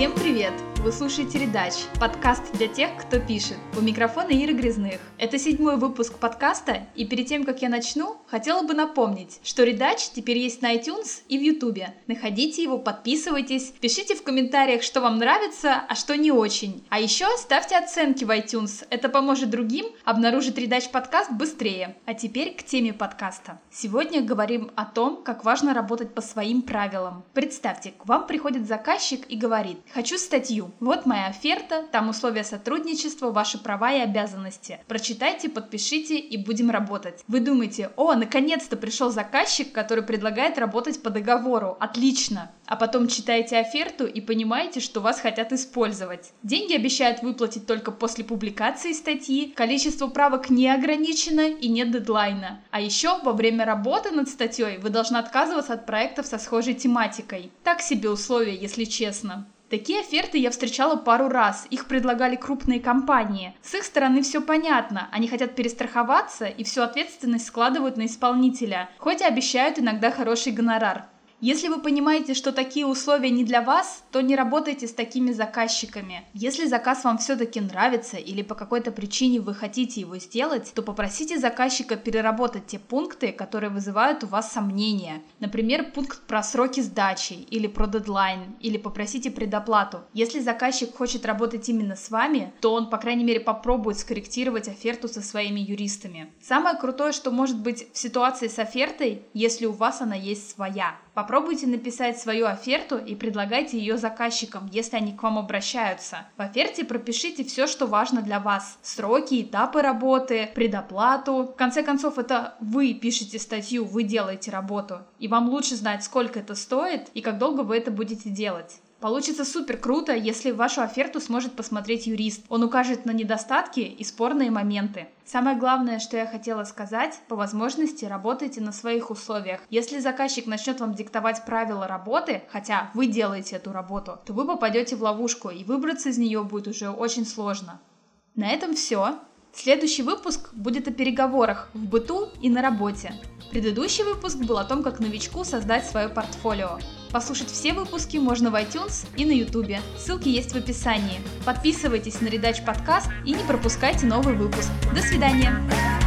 Всем привет! Вы слушаете «Редач» – подкаст для тех, кто пишет. У микрофона Ира Грязных. Это седьмой выпуск подкаста, и перед тем, как я начну, хотела бы напомнить, что «Редач» теперь есть на iTunes и в YouTube. Находите его, подписывайтесь, пишите в комментариях, что вам нравится, а что не очень. А еще ставьте оценки в iTunes, это поможет другим обнаружить «Редач» подкаст быстрее. А теперь к теме подкаста. Сегодня говорим о том, как важно работать по своим правилам. Представьте, к вам приходит заказчик и говорит «Хочу статью, вот моя оферта, там условия сотрудничества, ваши права и обязанности. Прочитайте, подпишите и будем работать. Вы думаете, о, наконец-то пришел заказчик, который предлагает работать по договору. Отлично. А потом читаете оферту и понимаете, что вас хотят использовать. Деньги обещают выплатить только после публикации статьи, количество правок не ограничено и нет дедлайна. А еще во время работы над статьей вы должны отказываться от проектов со схожей тематикой. Так себе условия, если честно. Такие оферты я встречала пару раз, их предлагали крупные компании. С их стороны все понятно, они хотят перестраховаться и всю ответственность складывают на исполнителя, хоть и обещают иногда хороший гонорар. Если вы понимаете, что такие условия не для вас, то не работайте с такими заказчиками. Если заказ вам все-таки нравится или по какой-то причине вы хотите его сделать, то попросите заказчика переработать те пункты, которые вызывают у вас сомнения. Например, пункт про сроки сдачи или про дедлайн, или попросите предоплату. Если заказчик хочет работать именно с вами, то он, по крайней мере, попробует скорректировать оферту со своими юристами. Самое крутое, что может быть в ситуации с офертой, если у вас она есть своя. Попробуйте написать свою оферту и предлагайте ее заказчикам, если они к вам обращаются. В оферте пропишите все, что важно для вас. Сроки, этапы работы, предоплату. В конце концов, это вы пишете статью, вы делаете работу. И вам лучше знать, сколько это стоит и как долго вы это будете делать. Получится супер круто, если вашу оферту сможет посмотреть юрист. Он укажет на недостатки и спорные моменты. Самое главное, что я хотела сказать, по возможности работайте на своих условиях. Если заказчик начнет вам диктовать правила работы, хотя вы делаете эту работу, то вы попадете в ловушку, и выбраться из нее будет уже очень сложно. На этом все. Следующий выпуск будет о переговорах в быту и на работе. Предыдущий выпуск был о том, как новичку создать свое портфолио. Послушать все выпуски можно в iTunes и на YouTube. Ссылки есть в описании. Подписывайтесь на Редач подкаст и не пропускайте новый выпуск. До свидания!